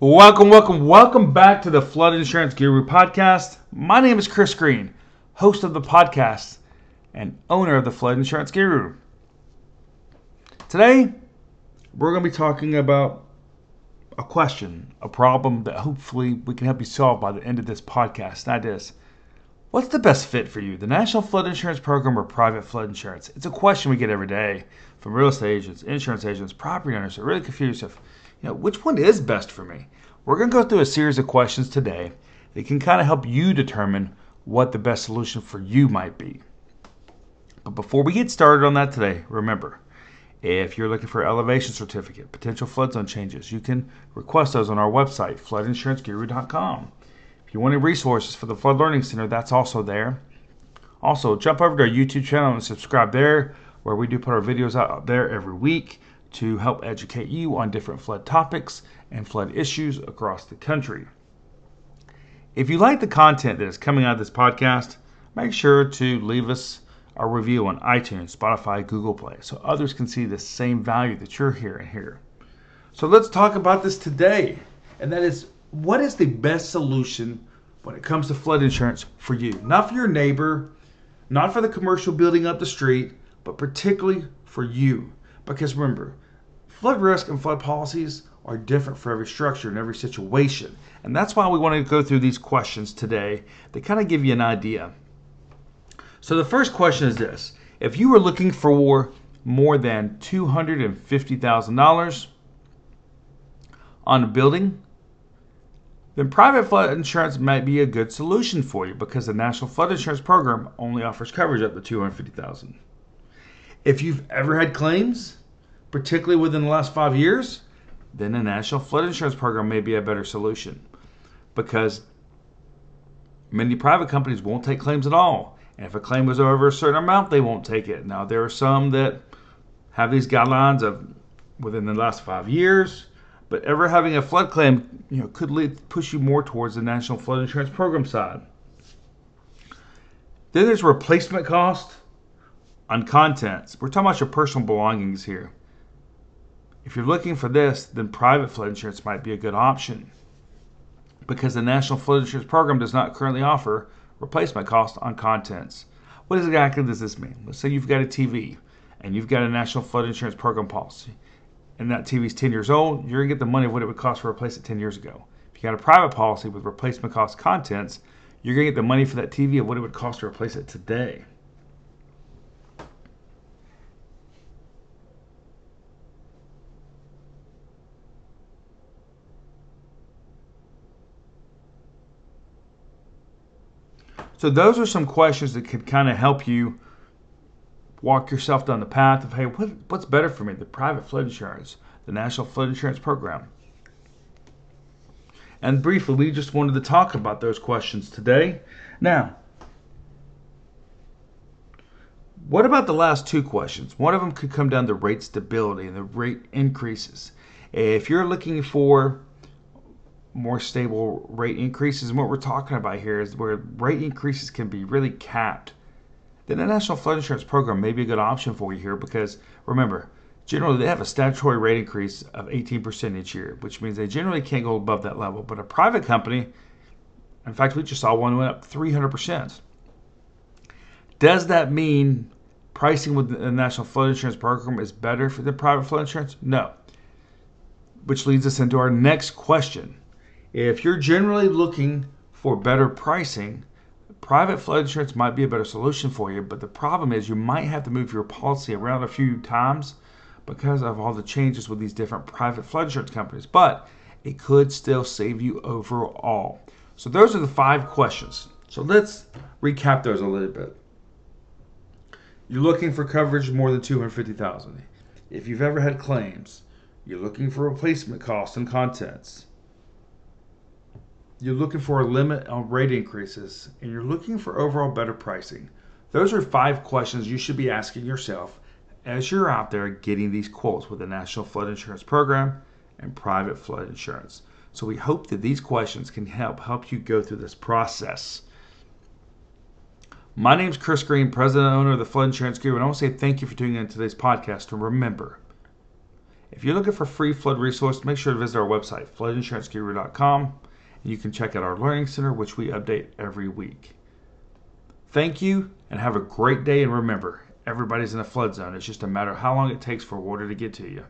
Welcome, welcome, welcome back to the Flood Insurance Guru podcast. My name is Chris Green, host of the podcast and owner of the Flood Insurance Guru. Today, we're going to be talking about a question, a problem that hopefully we can help you solve by the end of this podcast. That is, what's the best fit for you, the National Flood Insurance Program or private flood insurance? It's a question we get every day from real estate agents, insurance agents, property owners. They're really confused of you know, which one is best for me? We're going to go through a series of questions today that can kind of help you determine what the best solution for you might be. But before we get started on that today, remember, if you're looking for elevation certificate, potential flood zone changes, you can request those on our website, floodinsuranceguru.com. If you want any resources for the Flood Learning Center, that's also there. Also, jump over to our YouTube channel and subscribe there, where we do put our videos out there every week to help educate you on different flood topics and flood issues across the country. If you like the content that is coming out of this podcast, make sure to leave us a review on iTunes, Spotify, Google Play, so others can see the same value that you're hearing here. So let's talk about this today, and that is what is the best solution when it comes to flood insurance for you? Not for your neighbor, not for the commercial building up the street, but particularly for you. Because remember, Flood risk and flood policies are different for every structure and every situation. And that's why we want to go through these questions today to kind of give you an idea. So the first question is this if you were looking for more than $250,000 on a building, then private flood insurance might be a good solution for you because the National Flood Insurance Program only offers coverage up to 250,000. If you've ever had claims, particularly within the last five years, then a national flood insurance program may be a better solution because many private companies won't take claims at all. And if a claim was over a certain amount, they won't take it. Now, there are some that have these guidelines of within the last five years, but ever having a flood claim, you know, could lead, push you more towards the National Flood Insurance Program side. Then there's replacement cost on contents. We're talking about your personal belongings here. If you're looking for this, then private flood insurance might be a good option because the National Flood Insurance Program does not currently offer replacement cost on contents. What exactly does this mean? Let's say you've got a TV and you've got a National Flood Insurance Program policy, and that TV is 10 years old, you're going to get the money of what it would cost to replace it 10 years ago. If you got a private policy with replacement cost contents, you're going to get the money for that TV of what it would cost to replace it today. So those are some questions that could kind of help you walk yourself down the path of hey, what, what's better for me, the private flood insurance, the National Flood Insurance Program? And briefly, we just wanted to talk about those questions today. Now, what about the last two questions? One of them could come down to rate stability and the rate increases. If you're looking for more stable rate increases. And what we're talking about here is where rate increases can be really capped. Then the National Flood Insurance Program may be a good option for you here because remember, generally they have a statutory rate increase of 18% each year, which means they generally can't go above that level. But a private company, in fact, we just saw one went up 300%. Does that mean pricing with the National Flood Insurance Program is better for the private flood insurance? No. Which leads us into our next question if you're generally looking for better pricing, private flood insurance might be a better solution for you, but the problem is you might have to move your policy around a few times because of all the changes with these different private flood insurance companies. But it could still save you overall. So those are the five questions. So let's recap those a little bit. You're looking for coverage more than 250,000. If you've ever had claims, you're looking for replacement costs and contents you're looking for a limit on rate increases, and you're looking for overall better pricing. Those are five questions you should be asking yourself as you're out there getting these quotes with the National Flood Insurance Program and private flood insurance. So we hope that these questions can help help you go through this process. My name is Chris Green, president and owner of the Flood Insurance Guru, and I want to say thank you for tuning in to today's podcast. And remember, If you're looking for free flood resource, make sure to visit our website, floodinsuranceguru.com, you can check out our learning center, which we update every week. Thank you, and have a great day. And remember, everybody's in a flood zone. It's just a matter of how long it takes for water to get to you.